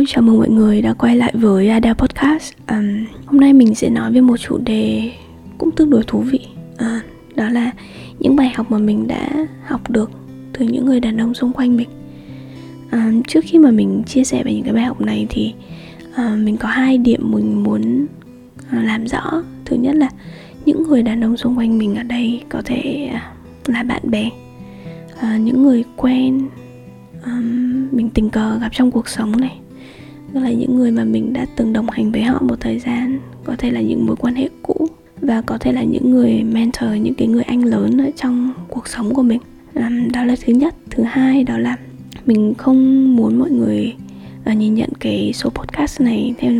Hello, chào mừng mọi người đã quay lại với Ada Podcast. Um, Hôm nay mình sẽ nói về một chủ đề cũng tương đối thú vị. À, Đó là những bài học mà mình đã học được từ những người đàn ông xung quanh mình. Uh, Trước khi mà mình chia sẻ về những cái bài học này thì uh, mình có hai điểm mình muốn uh, làm rõ. Thứ nhất là những người đàn ông xung quanh mình ở đây có thể uh, là bạn bè uh, Những người quen um, mình tình cờ gặp trong cuộc sống này tức là những người mà mình đã từng đồng hành với họ một thời gian. Có thể là những mối quan hệ cũ và có thể là những người mentor những cái người anh lớn ở trong cuộc sống của mình. Um, đó là thứ nhất. Thứ hai đó là mình không muốn mọi người uh, nhìn nhận cái số podcast này theo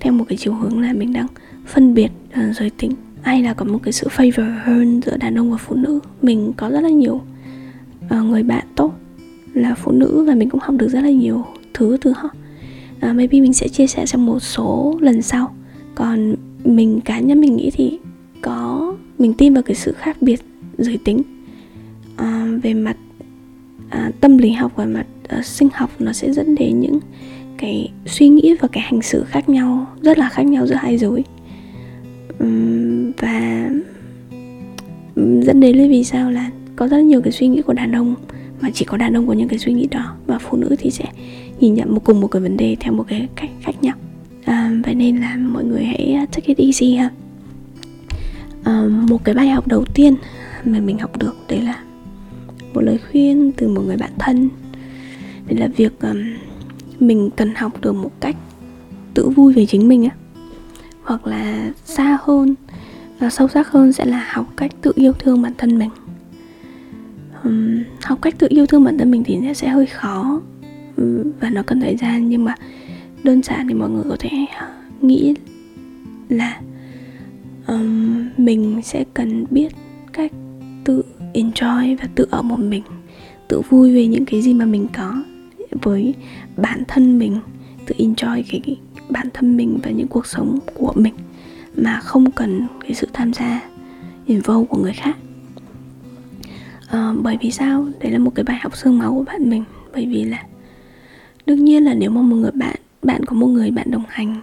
theo một cái chiều hướng là mình đang phân biệt uh, giới tính. Ai là có một cái sự favor hơn giữa đàn ông và phụ nữ? Mình có rất là nhiều uh, người bạn tốt là phụ nữ và mình cũng học được rất là nhiều thứ từ họ uh, maybe mình sẽ chia sẻ trong một số lần sau. Còn mình cá nhân mình nghĩ thì có mình tin vào cái sự khác biệt giới tính. Uh, về mặt uh, tâm lý học và mặt uh, sinh học nó sẽ dẫn đến những cái suy nghĩ và cái hành xử khác nhau rất là khác nhau giữa hai giới. Um, và dẫn đến là vì sao là có rất nhiều cái suy nghĩ của đàn ông mà chỉ có đàn ông có những cái suy nghĩ đó và phụ nữ thì sẽ nhìn nhận một cùng một cái vấn đề theo một cái cách khác nhau. À, vậy nên là mọi người hãy à, take it easy ha. À, một cái bài học đầu tiên mà mình học được đấy là một lời khuyên từ một người bạn thân. Đấy là việc um, mình cần học được một cách tự vui về chính mình á. Hoặc là xa hơn và sâu sắc hơn sẽ là học cách tự yêu thương bản thân mình. Um, học cách tự yêu thương bản thân mình thì sẽ hơi khó và nó cần thời gian nhưng mà đơn giản thì mọi người có thể à, nghĩ là um, mình sẽ cần biết cách tự enjoy và tự ở một mình tự vui về những cái gì mà mình có với bản thân mình tự enjoy cái, cái bản thân mình và những cuộc sống của mình mà không cần cái sự tham gia involve của người khác. À, bởi vì sao? Đấy là một cái bài học xương máu của bạn mình bởi vì là đương nhiên là nếu mà một người bạn bạn có một người bạn đồng hành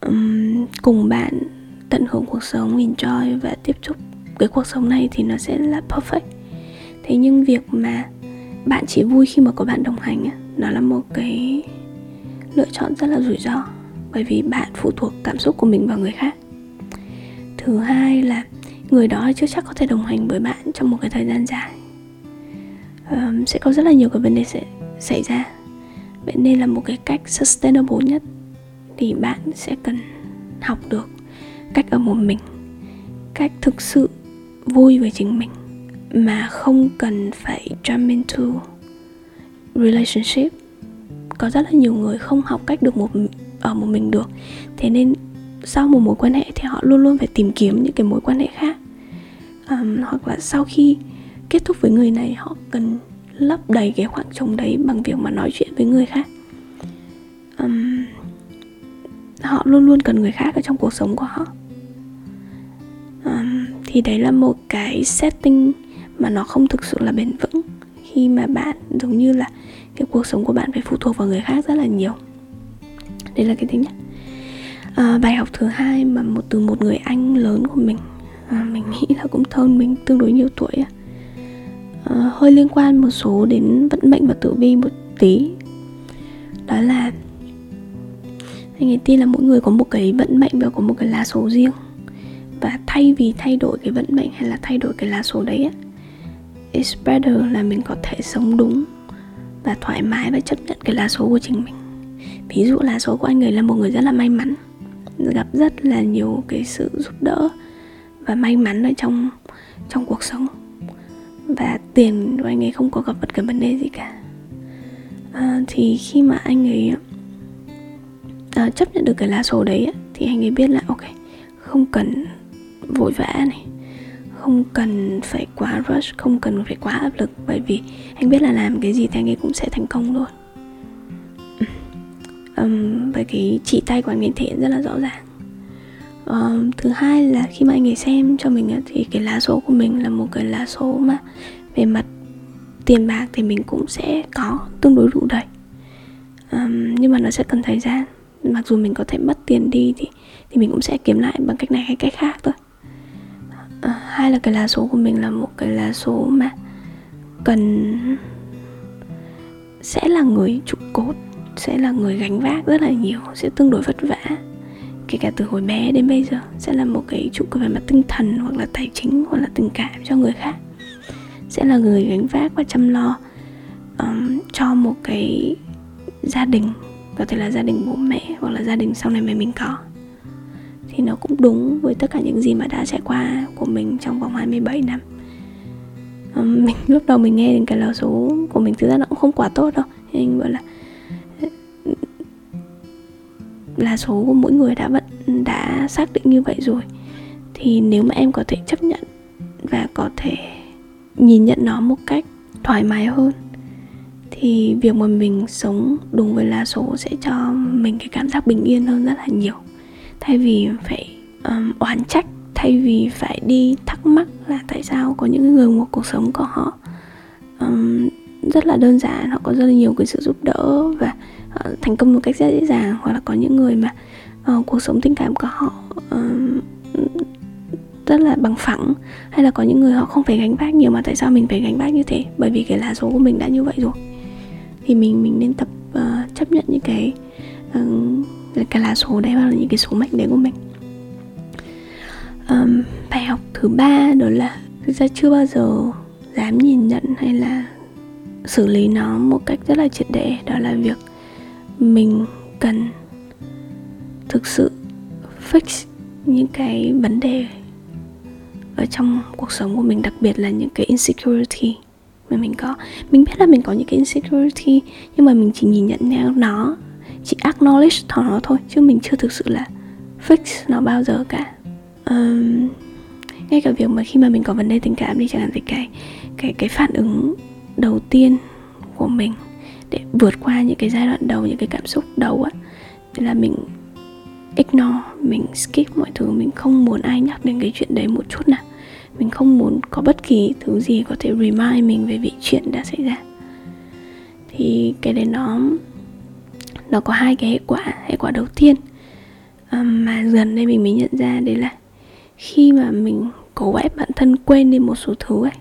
um, cùng bạn tận hưởng cuộc sống enjoy và tiếp xúc cái cuộc sống này thì nó sẽ là perfect. Thế nhưng việc mà bạn chỉ vui khi mà có bạn đồng hành nó là một cái lựa chọn rất là rủi ro bởi vì bạn phụ thuộc cảm xúc của mình vào người khác. Thứ hai là người đó chưa chắc có thể đồng hành với bạn trong một cái thời gian dài. Um, sẽ có rất là nhiều cái vấn đề sẽ xảy ra vậy nên là một cái cách sustainable nhất thì bạn sẽ cần học được cách ở một mình cách thực sự vui với chính mình mà không cần phải jump into relationship. Có rất là nhiều người không học cách được một ở một mình được. Thế nên sau một mối quan hệ thì họ luôn luôn phải tìm kiếm những cái mối quan hệ khác. Um, hoặc là sau khi kết thúc với người này họ cần lấp đầy cái khoảng trống đấy bằng việc mà nói chuyện với người khác. Um, họ luôn luôn cần người khác ở trong cuộc sống của họ. Um, thì đấy là một cái setting mà nó không thực sự là bền vững khi mà bạn giống như là cái cuộc sống của bạn phải phụ thuộc vào người khác rất là nhiều. Đây là cái thứ nhất. À, bài học thứ hai mà một từ một người anh lớn của mình à, mình nghĩ là cũng hơn mình tương đối nhiều tuổi Ờ, hơi liên quan một số đến vận mệnh và tử vi một tí. Đó là anh ấy tin là mỗi người có một cái vận mệnh và có một cái lá số riêng. Và thay vì thay đổi cái vận mệnh hay là thay đổi cái lá số đấy it's better là mình có thể sống đúng và thoải mái và chấp nhận cái lá số của chính mình. Ví dụ lá số của anh ấy là một người rất là may mắn, gặp rất là nhiều cái sự giúp đỡ và may mắn ở trong trong cuộc sống và tiền của anh ấy không có gặp bất cứ vấn đề gì cả. À, thì khi mà anh ấy à, chấp nhận được cái lá số đấy thì anh ấy biết là ok không cần vội vã này không cần phải quá rush không cần phải quá áp lực bởi vì anh biết là làm cái gì thì anh ấy cũng sẽ thành công luôn. Um, bởi cái chỉ tay của anh ấy thể hiện rất là rõ ràng uh, thứ hai là khi mà anh ấy xem cho mình thì cái lá số của mình là một cái lá số mà về mặt tiền bạc thì mình cũng sẽ có tương đối đủ đầy. Um, nhưng mà nó sẽ cần thời gian. Mặc dù mình có thể mất tiền đi thì thì mình cũng sẽ kiếm lại bằng cách này hay cách khác thôi. Uh, hai là cái lá số của mình là một cái lá số mà cần sẽ là người trụ cột sẽ là người gánh vác rất là nhiều sẽ tương đối vất vả kể cả từ hồi bé đến bây giờ sẽ là một cái trụ cột về mặt tinh thần hoặc là tài chính hoặc là tình cảm cho người khác. Sẽ là người gánh vác và chăm lo um, cho một cái gia đình có thể là gia đình bố mẹ hoặc là gia đình sau này mà mình có. Thì nó cũng đúng với tất cả những gì mà đã trải qua của mình trong vòng 27 năm. Um, mình lúc đầu mình nghe đến cái lá số của mình thực ra nó cũng không quá tốt đâu. Nhưng gọi là là số của mỗi người đã vẫn đã xác định như vậy rồi. Thì nếu mà em có thể chấp nhận và có thể nhìn nhận nó một cách thoải mái hơn thì việc mà mình sống đúng với lá số sẽ cho mình cái cảm giác bình yên hơn rất là nhiều. Thay vì phải um, oán trách thay vì phải đi thắc mắc là tại sao có những người một cuộc sống của họ um, rất là đơn giản họ có rất là nhiều cái sự giúp đỡ và uh, thành công một cách rất dễ dàng hoặc là có những người mà uh, cuộc sống tình cảm của họ uh, rất là bằng phẳng hay là có những người họ không phải gánh vác nhiều mà tại sao mình phải gánh vác như thế? Bởi vì cái lá số của mình đã như vậy rồi. Thì mình mình nên tập uh, chấp nhận những cái uh, cái lá số đấy và những cái số mệnh đấy của mình. Um, bài học thứ ba đó là thực ra chưa bao giờ dám nhìn nhận hay là xử lý nó một cách rất là triệt để đó là việc mình cần thực sự fix những cái vấn đề ở trong cuộc sống của mình đặc biệt là những cái insecurity mà mình có. Mình biết là mình có những cái insecurity nhưng mà mình chỉ nhìn nhận theo nó chỉ acknowledge nó thôi chứ mình chưa thực sự là fix nó bao giờ cả. Um, ngay cả việc mà khi mà mình có vấn đề tình cảm đi chẳng hạn thì cái cái cái phản ứng đầu tiên của mình vượt qua những cái giai đoạn đầu, những cái cảm xúc đầu á. Là mình ignore, mình skip mọi thứ, mình không muốn ai nhắc đến cái chuyện đấy một chút nào. Mình không muốn có bất kỳ thứ gì có thể remind mình về vị chuyện đã xảy ra. Thì cái đấy nó nó có hai cái hệ quả. Hệ quả đầu tiên mà dần đây mình mới nhận ra đấy là khi mà mình cố ép bản thân quên đi một số thứ ấy,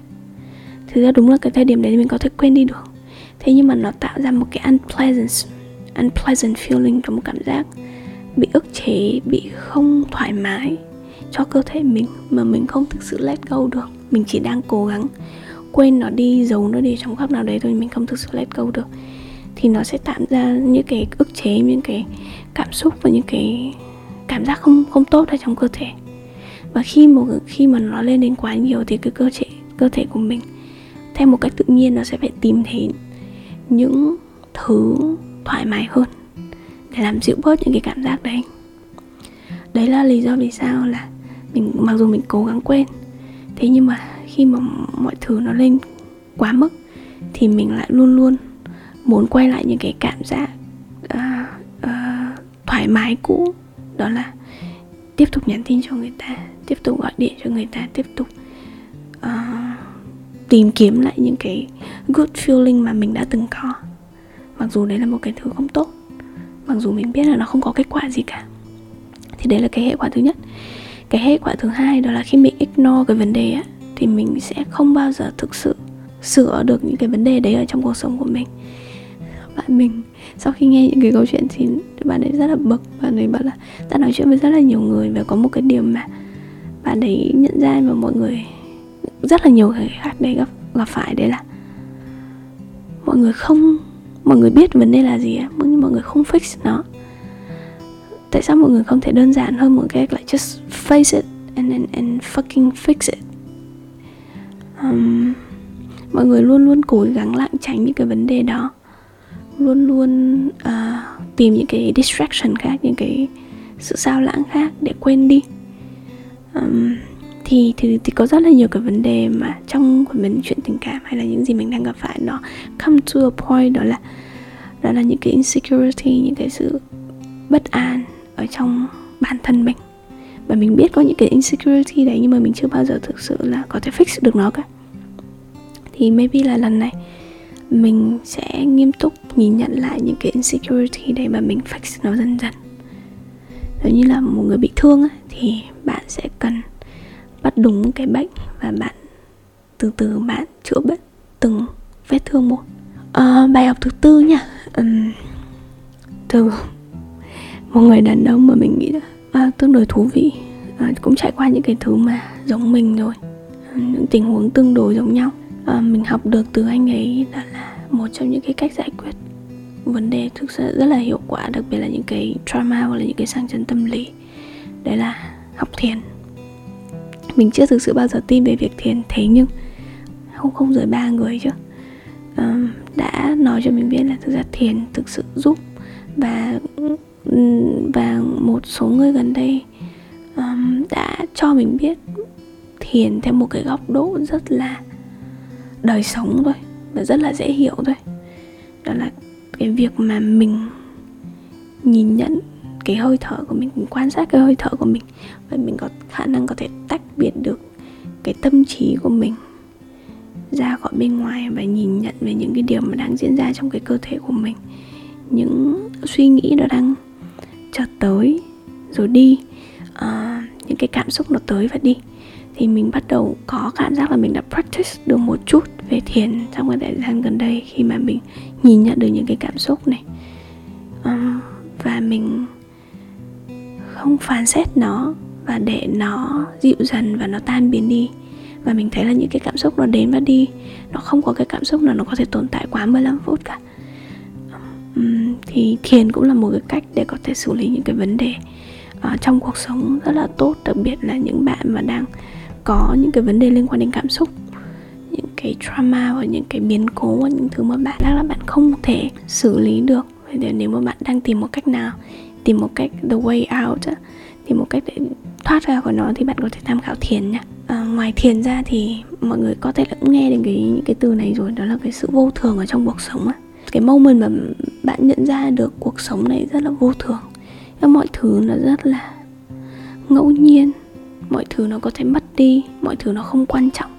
thực ra đúng là cái thời điểm đấy mình có thể quên đi được thế nhưng mà nó tạo ra một cái unpleasant unpleasant feeling trong một cảm giác bị ức chế, bị không thoải mái cho cơ thể mình mà mình không thực sự let go được. Mình chỉ đang cố gắng quên nó đi, giấu nó đi trong góc nào đấy thôi, mình không thực sự let go được. Thì nó sẽ tạo ra những cái ức chế, những cái cảm xúc và những cái cảm giác không không tốt ở trong cơ thể. Và khi một khi mà nó lên đến quá nhiều thì cái cơ thể cơ thể của mình theo một cách tự nhiên nó sẽ phải tìm thấy những thứ thoải mái hơn để làm dịu bớt những cái cảm giác đấy. Đấy là lý do vì sao là mình mặc dù mình cố gắng quên thế nhưng mà khi mà mọi thứ nó lên quá mức thì mình lại luôn luôn muốn quay lại những cái cảm giác uh, uh, thoải mái cũ đó là tiếp tục nhắn tin cho người ta tiếp tục gọi điện cho người ta tiếp tục uh, tìm kiếm lại những cái good feeling mà mình đã từng có. Mặc dù đấy là một cái thứ không tốt, mặc dù mình biết là nó không có kết quả gì cả. Thì đấy là cái hệ quả thứ nhất. Cái hệ quả thứ hai đó là khi mình ignore cái vấn đề á, thì mình sẽ không bao giờ thực sự sửa được những cái vấn đề đấy ở trong cuộc sống của mình. Bạn mình, sau khi nghe những cái câu chuyện thì bạn ấy rất là bực. Bạn ấy bảo là, ta nói chuyện với rất là nhiều người và có một cái điểm mà bạn ấy nhận ra mà mọi người rất là nhiều người khác đây gặp gặp phải đấy là mọi người không mọi người biết vấn đề là gì nhưng mọi người không fix nó. Tại sao mọi người không thể đơn giản hơn một cách là just face it and and, and fucking fix it? Um, mọi người luôn luôn cố gắng lảng tránh những cái vấn đề đó. Luôn luôn uh, tìm những cái distraction khác những cái sự sao lãng khác để quên đi. Um, thì, thì thì có rất là nhiều cái vấn đề mà trong vấn chuyện tình cảm hay là những gì mình đang gặp phải nó come to a point đó là đó là những cái insecurity những cái sự bất an ở trong bản thân mình. Và mình biết có những cái insecurity đấy nhưng mà mình chưa bao giờ thực sự là có thể fix được nó cả. Thì maybe là lần này mình sẽ nghiêm túc nhìn nhận lại những cái insecurity đấy mà mình fix nó dần dần. Giống như là một người bị thương ấy, thì bạn sẽ cần bắt đúng cái bệnh và bạn từ từ bạn chữa bệnh từng vết thương một. À, bài học thứ tư nha. Uhm, từ một người đàn ông mà mình nghĩ là à, tương đối thú vị à, cũng trải qua những cái thứ mà giống mình rồi. À, những tình huống tương đối giống nhau. À, mình học được từ anh ấy là, là một trong những cái cách giải quyết vấn đề thực sự rất là hiệu quả đặc biệt là những cái trauma hoặc là những cái sang chấn tâm lý. Đấy là học thiền mình chưa thực sự bao giờ tin về việc thiền. Thế nhưng không không rời ba người chứ. Um, đã nói cho mình biết là thực ra thiền thực sự giúp và và một số người gần đây um, đã cho mình biết thiền theo một cái góc độ rất là đời sống thôi và rất là dễ hiểu thôi. Đó là cái việc mà mình nhìn nhận cái hơi thở của mình, mình quan sát cái hơi thở của mình. Và mình có khả năng có thể tách biệt được cái tâm trí của mình ra khỏi bên ngoài và nhìn nhận về những cái điều mà đang diễn ra trong cái cơ thể của mình. Những suy nghĩ nó đang chợt tới rồi đi à, những cái cảm xúc nó tới và đi. Thì mình bắt đầu có cảm giác là mình đã practice được một chút về thiền trong cái thời gian gần đây khi mà mình nhìn nhận được những cái cảm xúc này. À, và mình không phán xét nó và để nó dịu dần và nó tan biến đi. Và mình thấy là những cái cảm xúc nó đến và đi nó không có cái cảm xúc nào nó có thể tồn tại quá 15 phút cả. Thì thiền cũng là một cái cách để có thể xử lý những cái vấn đề uh, trong cuộc sống rất là tốt đặc biệt là những bạn mà đang có những cái vấn đề liên quan đến cảm xúc những cái trauma và những cái biến cố và những thứ mà bạn đang là bạn không thể xử lý được. Vậy nếu mà bạn đang tìm một cách nào tìm một cách the way out tìm một cách để thoát ra khỏi nó thì bạn có thể tham khảo thiền nha à, ngoài thiền ra thì mọi người có thể cũng nghe đến cái những cái từ này rồi đó là cái sự vô thường ở trong cuộc sống á. Cái moment mà bạn nhận ra được cuộc sống này rất là vô thường mọi thứ nó rất là ngẫu nhiên mọi thứ nó có thể mất đi mọi thứ nó không quan trọng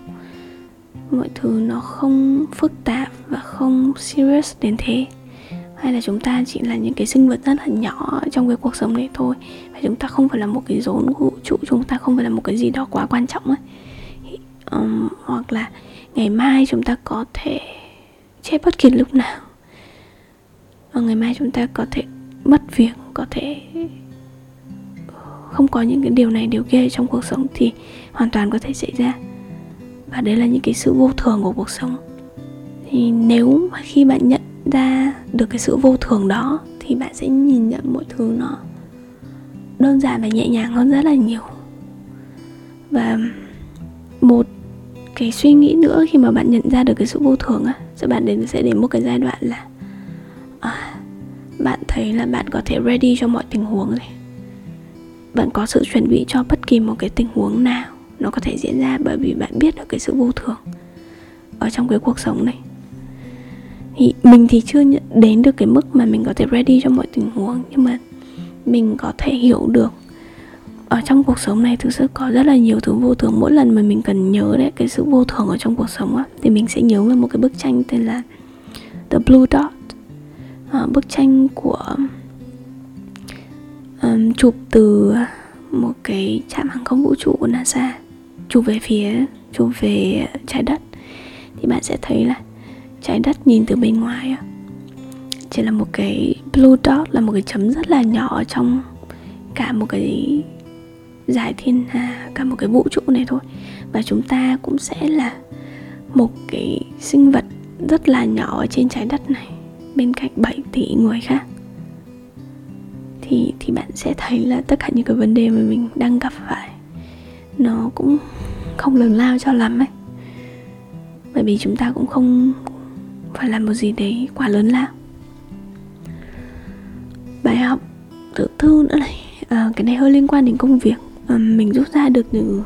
mọi thứ nó không phức tạp và không serious đến thế hay là chúng ta chỉ là những cái sinh vật rất là nhỏ trong cái cuộc sống này thôi. Và chúng ta không phải là một cái rốn vũ trụ chúng ta không phải là một cái gì đó quá quan trọng ấy. Um, hoặc là ngày mai chúng ta có thể chết bất kỳ lúc nào. Và ngày mai chúng ta có thể mất việc có thể không có những cái điều này điều kia trong cuộc sống thì hoàn toàn có thể xảy ra. Và đấy là những cái sự vô thường của cuộc sống. Thì nếu mà khi bạn nhận ra được cái sự vô thường đó thì bạn sẽ nhìn nhận mọi thứ nó đơn giản và nhẹ nhàng hơn rất là nhiều. Và một cái suy nghĩ nữa khi mà bạn nhận ra được cái sự vô thường á sẽ bạn đến sẽ đến một cái giai đoạn là à, bạn thấy là bạn có thể ready cho mọi tình huống rồi bạn có sự chuẩn bị cho bất kỳ một cái tình huống nào nó có thể diễn ra bởi vì bạn biết được cái sự vô thường ở trong cái cuộc sống này thì mình thì chưa đến được cái mức mà mình có thể ready cho mọi tình huống nhưng mà mình có thể hiểu được. Ở trong cuộc sống này thực sự có rất là nhiều thứ vô thường. Mỗi lần mà mình cần nhớ đấy cái sự vô thường ở trong cuộc sống á thì mình sẽ nhớ về một cái bức tranh tên là The Blue Dot. À, bức tranh của um, chụp từ một cái trạm hàng không vũ trụ của NASA chụp về phía chụp về trái đất. Thì bạn sẽ thấy là trái đất nhìn từ bên ngoài chỉ là một cái blue dot, là một cái chấm rất là nhỏ trong cả một cái giải thiên hà, cả một cái vũ trụ này thôi. Và chúng ta cũng sẽ là một cái sinh vật rất là nhỏ ở trên trái đất này, bên cạnh 7 tỷ người khác. Thì thì bạn sẽ thấy là tất cả những cái vấn đề mà mình đang gặp phải, nó cũng không lớn lao cho lắm ấy. Bởi vì chúng ta cũng không phải làm một gì đấy quá lớn lao bài học tự thư nữa này. À, cái này hơi liên quan đến công việc. À, mình rút ra được từ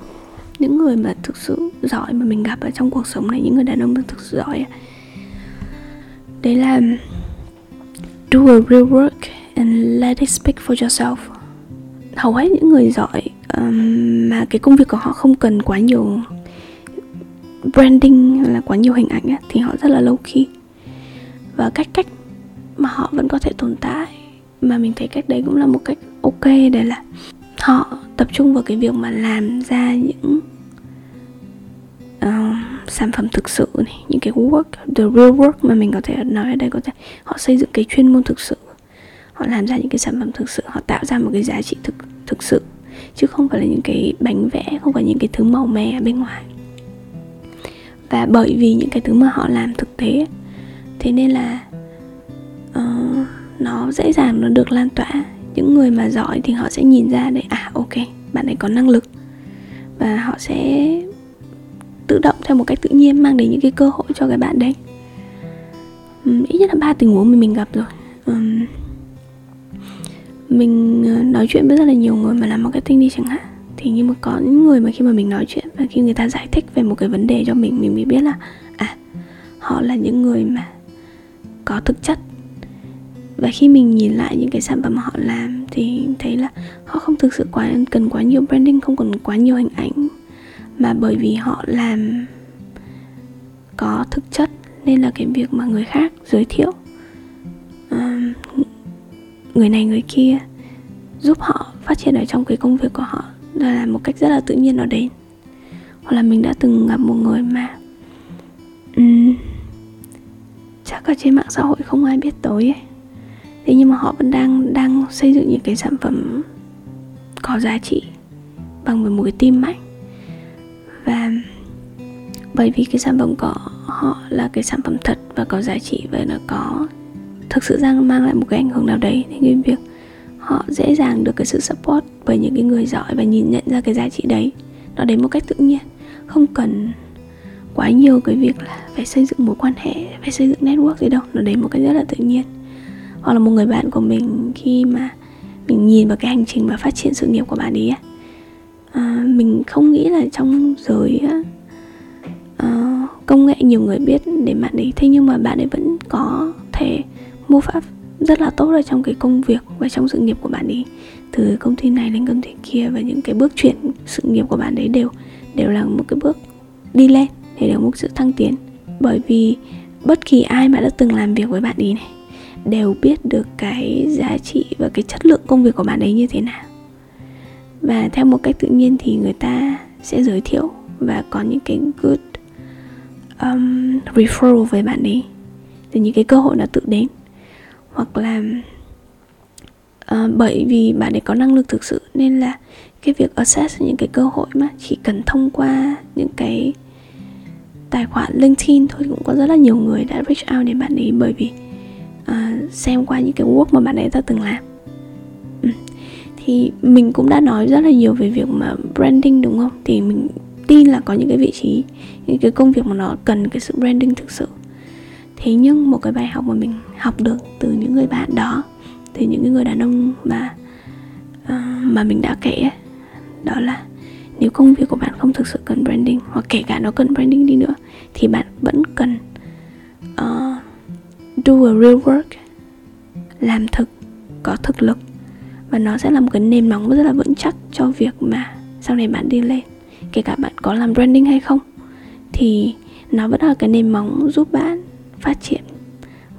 những người mà thực sự giỏi mà mình gặp ở trong cuộc sống này những người đàn ông thực sự giỏi đấy là do a real work and let it speak for yourself. Hầu hết những người giỏi um, mà cái công việc của họ không cần quá nhiều branding là quá nhiều hình ảnh á, thì họ rất là low key. Và cách cách mà họ vẫn có thể tồn tại mà mình thấy cách đấy cũng là một cách ok để là họ tập trung vào cái việc mà làm ra những uh, sản phẩm thực sự này những cái work the real work mà mình có thể nói ở đây có thể họ xây dựng cái chuyên môn thực sự. Họ làm ra những cái sản phẩm thực sự họ tạo ra một cái giá trị thực thực sự chứ không phải là những cái bánh vẽ không phải những cái thứ màu mè bên ngoài và bởi vì những cái thứ mà họ làm thực tế. Thế nên là uh, nó dễ dàng nó được lan tỏa. Những người mà giỏi thì họ sẽ nhìn ra để à ok bạn ấy có năng lực. Và họ sẽ tự động theo một cách tự nhiên mang đến những cái cơ hội cho cái bạn đấy. Um, ít nhất là ba tình huống mà mình gặp rồi. Um, mình ờ, nói chuyện với rất là nhiều người mà làm marketing đi chẳng hạn thì nhưng mà có những người mà khi mà mình nói chuyện và khi người ta giải thích về một cái vấn đề cho mình mình mới biết là à họ là những người mà có thực chất. Và khi mình nhìn lại những cái sản phẩm mà họ làm thì thấy là họ không thực sự quá cần quá nhiều branding không cần quá nhiều hình ảnh. Mà bởi vì họ làm có thực chất nên là cái việc mà người khác giới thiệu uh, người này người kia giúp họ phát triển ở trong cái công việc của họ là một cách rất là tự nhiên nó đến. Hoặc là mình đã từng gặp một người mà um, chắc ở trên mạng xã hội không ai biết tới ấy. Thế nhưng mà họ vẫn đang đang xây dựng những cái sản phẩm có giá trị bằng một cái tim mạnh và bởi vì cái sản phẩm của họ là cái sản phẩm thật và có giá trị và nó có thực sự ra mang lại một cái ảnh hưởng nào đấy thì cái việc họ dễ dàng được cái sự support bởi những cái người giỏi và nhìn nhận ra cái giá trị đấy. Nó đến một cách tự nhiên. Không cần quá nhiều cái việc là phải xây dựng mối quan hệ phải xây dựng network gì đâu. Nó đến một cách rất là tự nhiên. Hoặc là một người bạn của mình khi mà mình nhìn vào cái hành trình và phát triển sự nghiệp của bạn ấy à, mình không nghĩ là trong giới à, công nghệ nhiều người biết để bạn ấy. Thế nhưng mà bạn ấy vẫn có thể move up rất là tốt ở trong cái công việc và trong sự nghiệp của bạn ấy. Từ công ty này đến công ty kia và những cái bước chuyển sự nghiệp của bạn ấy đều đều là một cái bước đi lên để được một sự thăng tiến. Bởi vì bất kỳ ai mà đã từng làm việc với bạn ấy này đều biết được cái giá trị và cái chất lượng công việc của bạn ấy như thế nào. Và theo một cách tự nhiên thì người ta sẽ giới thiệu và có những cái good um, referral với bạn ấy. Thì những cái cơ hội nó tự đến hoặc là uh, bởi vì bạn ấy có năng lực thực sự nên là cái việc assess những cái cơ hội mà chỉ cần thông qua những cái tài khoản LinkedIn thôi cũng có rất là nhiều người đã reach out đến bạn ấy bởi vì uh, xem qua những cái work mà bạn ấy đã từng làm. Ừ. thì mình cũng đã nói rất là nhiều về việc mà branding đúng không? Thì mình tin là có những cái vị trí những cái công việc mà nó cần cái sự branding thực sự thế nhưng một cái bài học mà mình học được từ những người bạn đó từ những người đàn ông mà uh, mà mình đã kể đó là nếu công việc của bạn không thực sự cần branding hoặc kể cả nó cần branding đi nữa thì bạn vẫn cần uh, do a real work làm thực có thực lực. Và nó sẽ là một cái nền móng rất là vững chắc cho việc mà sau này bạn đi lên kể cả bạn có làm branding hay không thì nó vẫn là cái nền móng giúp bạn phát triển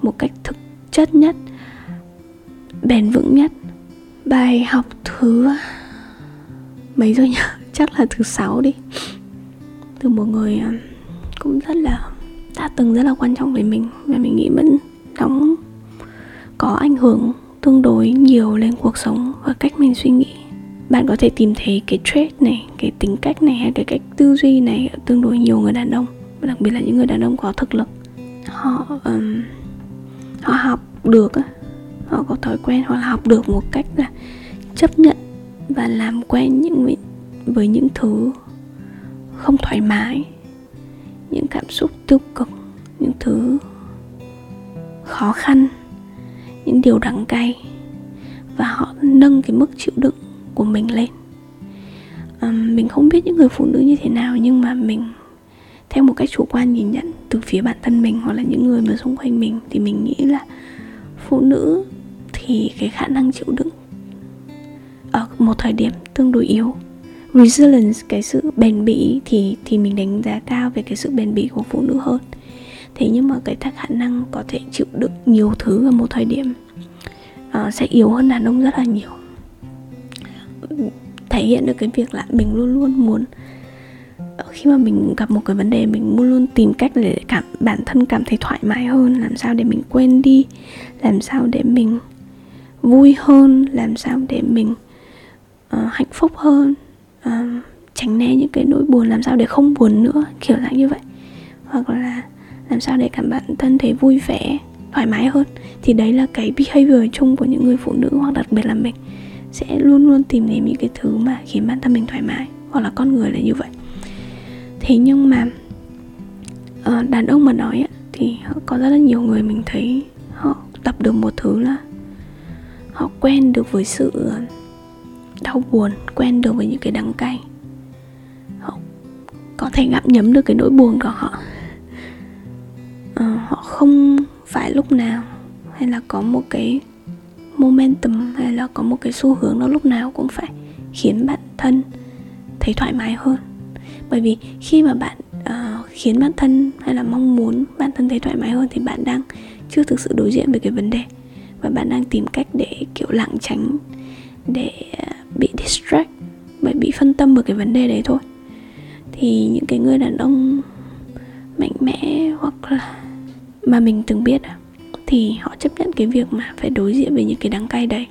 một cách thực chất nhất, bền vững nhất. Bài học thứ mấy rồi nhỉ? Chắc là thứ sáu đi. Từ một người à, cũng rất là, đã từng rất là quan trọng với mình. Và mình nghĩ vẫn đóng, có ảnh hưởng tương đối nhiều lên cuộc sống và cách mình suy nghĩ. Bạn có thể tìm thấy cái trait này, cái tính cách này, hay cái cách tư duy này ở tương đối nhiều người đàn ông, và đặc biệt là những người đàn ông có thực lực họ um, họ học được họ có thói quen hoặc là học được một cách là chấp nhận và làm quen những với những thứ không thoải mái những cảm xúc tiêu cực những thứ khó khăn những điều đắng cay và họ nâng cái mức chịu đựng của mình lên. À, mình không biết những người phụ nữ như thế nào nhưng mà mình theo một cách chủ quan nhìn nhận từ phía bản thân mình hoặc là những người mà xung quanh mình thì mình nghĩ là phụ nữ thì cái khả năng chịu đựng ở một thời điểm tương đối yếu. Resilience cái sự bền bỉ thì thì mình đánh giá cao về cái sự bền bỉ của phụ nữ hơn. Thế nhưng mà cái khả năng có thể chịu đựng nhiều thứ ở một thời điểm uh, sẽ yếu hơn đàn ông rất là nhiều. Thể hiện được cái việc là mình luôn luôn muốn Ờ, khi mà mình gặp một cái vấn đề mình luôn luôn tìm cách để cảm bản thân cảm thấy thoải mái hơn làm sao để mình quên đi làm sao để mình vui hơn làm sao để mình uh, hạnh phúc hơn uh, tránh né những cái nỗi buồn làm sao để không buồn nữa kiểu dạng như vậy. Hoặc là làm sao để cảm bản thân thấy vui vẻ thoải mái hơn. Thì đấy là cái behavior chung của những người phụ nữ hoặc đặc biệt là mình. Sẽ luôn luôn tìm đến những cái thứ mà khiến bản thân mình thoải mái hoặc là con người là như vậy thế nhưng mà uh, đàn ông mà nói thì có rất là nhiều người mình thấy họ tập được một thứ là họ quen được với sự ờ, đau buồn quen được với những cái đắng cay. Họ có thể gặm nhấm được cái nỗi buồn của họ. Uh, họ không phải lúc nào hay là có một cái momentum hay là có một cái xu hướng nó lúc nào cũng phải khiến bản thân thấy thoải mái hơn bởi vì khi mà bạn uh, khiến bản thân hay là mong muốn bản thân thấy thoải mái hơn thì bạn đang chưa thực sự đối diện với cái vấn đề. Và bạn đang tìm cách để kiểu lảng tránh để uh, bị distract bởi bị phân tâm vào cái vấn đề đấy thôi. Thì những cái người đàn ông mạnh mẽ hoặc là mà mình từng biết thì họ chấp nhận cái việc mà phải đối diện với những cái đắng cay đấy.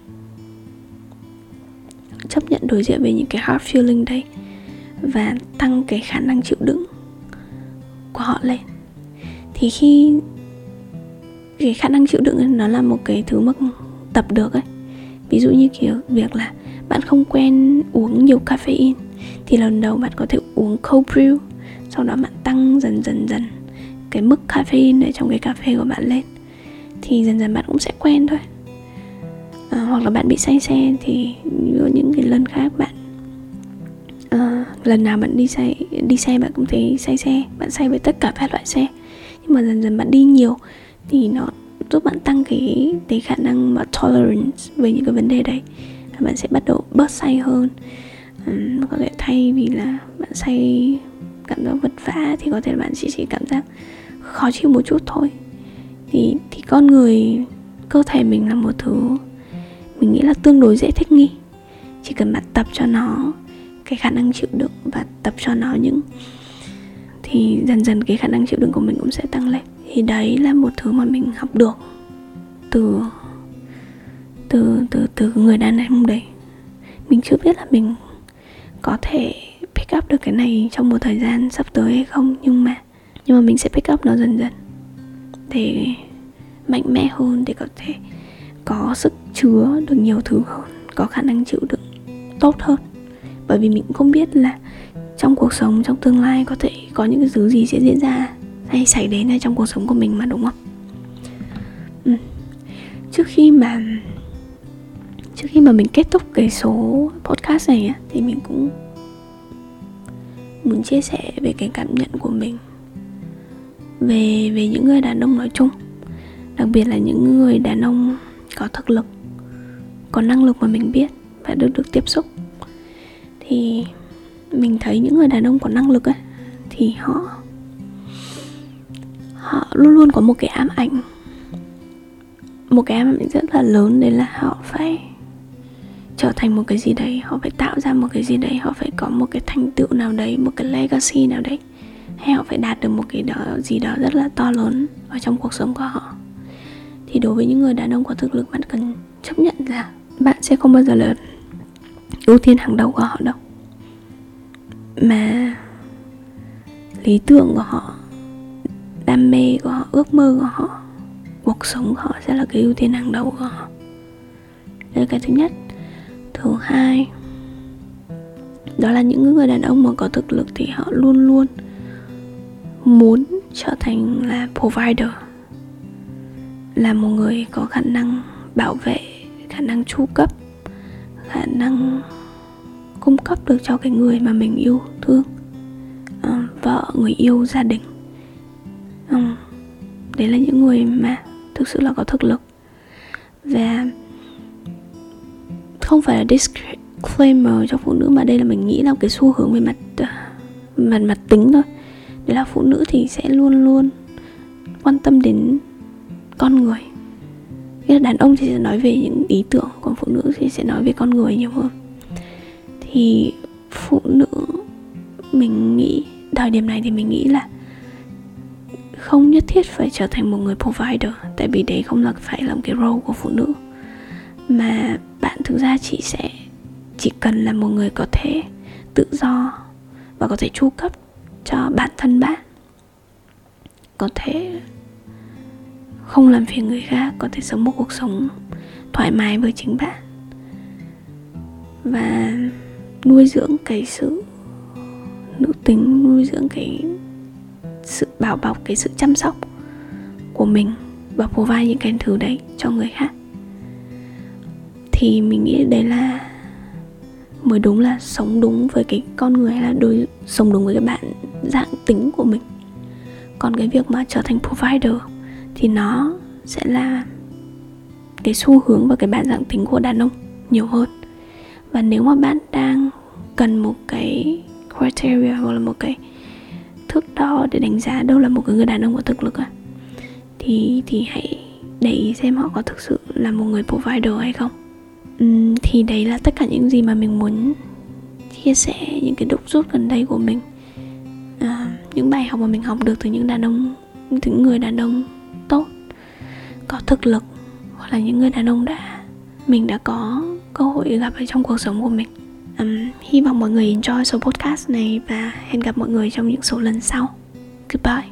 Chấp nhận đối diện với những cái hard feeling đấy và tăng cái khả năng chịu đựng của họ lên. Thì khi cái khả năng chịu đựng ấy, nó là một cái thứ mà tập được ấy. Ví dụ như kiểu việc là bạn không quen uống nhiều caffeine thì lần đầu bạn có thể uống cold brew sau đó bạn tăng dần dần dần cái mức caffeine ở trong cái cà phê của bạn lên thì dần dần bạn cũng sẽ quen thôi. À, hoặc là bạn bị say xe thì những cái lần khác bạn lần nào bạn đi xe đi xe bạn cũng thấy say xe bạn say với tất cả các loại xe. Nhưng mà dần dần bạn đi nhiều thì nó giúp bạn tăng cái cái khả năng mà tolerance về những cái vấn đề đấy. Bạn sẽ bắt đầu bớt say hơn. Um, có thể thay vì là bạn say cảm giác vật vã thì có thể bạn chỉ chỉ cảm giác khó chịu một chút thôi. Thì thì con người cơ thể mình là một thứ mình nghĩ là tương đối dễ thích nghi. Chỉ cần bạn tập cho nó cái khả năng chịu đựng và tập cho nó những thì dần dần cái khả năng chịu đựng của mình cũng sẽ tăng lên. Thì đấy là một thứ mà mình học được từ từ từ từ người đàn ông đấy. Mình chưa biết là mình có thể pick up được cái này trong một thời gian sắp tới hay không, nhưng mà nhưng mà mình sẽ pick up nó dần dần để mạnh mẽ hơn, để có thể có sức chứa được nhiều thứ hơn, có khả năng chịu đựng tốt hơn bởi vì mình cũng không biết là trong cuộc sống, trong tương lai có thể có những cái thứ gì sẽ diễn ra hay xảy đến ở trong cuộc sống của mình mà, đúng không? Ừ. trước khi mà, trước khi mà mình kết thúc cái số podcast này thì mình cũng muốn chia sẻ về cái cảm nhận của mình về về những người đàn ông nói chung. Đặc biệt là những người đàn ông có thực lực, có năng lực mà mình biết và được được tiếp xúc thì mình thấy những người đàn ông có năng lực ấy, thì họ họ luôn luôn có một cái ám ảnh. Một cái ám ảnh rất là lớn đấy là họ phải trở thành một cái gì đấy, họ phải tạo ra một cái gì đấy, họ phải có một cái thành tựu nào đấy, một cái legacy nào đấy, hay họ phải đạt được một cái đó, gì đó rất là to lớn ở trong cuộc sống của họ. Thì đối với những người đàn ông có thực lực, bạn cần chấp nhận là bạn sẽ không bao giờ là ưu tiên hàng đầu của họ đâu. Mà lý tưởng của họ, đam mê của họ, ước mơ của họ, cuộc sống của họ sẽ là cái ưu tiên hàng đầu của họ. Đây là cái thứ nhất. Thứ hai, đó là những người đàn ông mà có thực lực thì họ luôn luôn muốn trở thành là provider, là một người có khả năng bảo vệ, khả năng chu cấp khả năng cung cấp được cho cái người mà mình yêu thương à, vợ người yêu gia đình. À, đấy là những người mà thực sự là có thực lực. Và không phải là disclaimer cho phụ nữ mà đây là mình nghĩ là cái xu hướng về mặt ờ, mặt mặt tính thôi. Đấy là phụ nữ thì sẽ luôn luôn quan tâm đến con người. Nghĩa là đàn ông thì sẽ nói về những ý tưởng, còn phụ nữ thì sẽ nói về con người nhiều hơn. Thì phụ nữ, mình nghĩ, thời điểm này thì mình nghĩ là không nhất thiết phải trở thành một người provider, tại vì đấy không là phải làm cái role của phụ nữ. Mà bạn thực ra chỉ sẽ, chỉ cần là một người có thể tự do và có thể chu cấp cho bản thân bạn. Có thể không làm phiền người khác, có thể sống một cuộc sống thoải mái với chính bạn. Và nuôi dưỡng cái sự nữ tính, nuôi dưỡng cái sự bảo bọc, cái sự chăm sóc của mình và provide những cái thứ đấy cho người khác. Thì mình nghĩ đấy là mới đúng là sống đúng với cái con người hay là đối sống đúng với cái bạn dạng tính của mình. Còn cái việc mà trở thành provider thì nó sẽ là cái xu hướng và cái bản dạng tính của đàn ông nhiều hơn. Và nếu mà bạn đang cần một cái criteria hoặc là một cái thước đo để đánh giá đâu là một người đàn ông có thực lực à thì thì hãy để ý xem họ có thực sự là một người provider hay không. Uhm, thì đấy là tất cả những gì mà mình muốn chia sẻ những cái đúc rút gần đây của mình. À, những bài học mà mình học được từ những đàn ông những người đàn ông tốt có thực lực hoặc là những người đàn ông đã mình đã có cơ hội gặp ở trong cuộc sống của mình. Um, hy vọng mọi người enjoy số podcast này và hẹn gặp mọi người trong những số lần sau. Goodbye.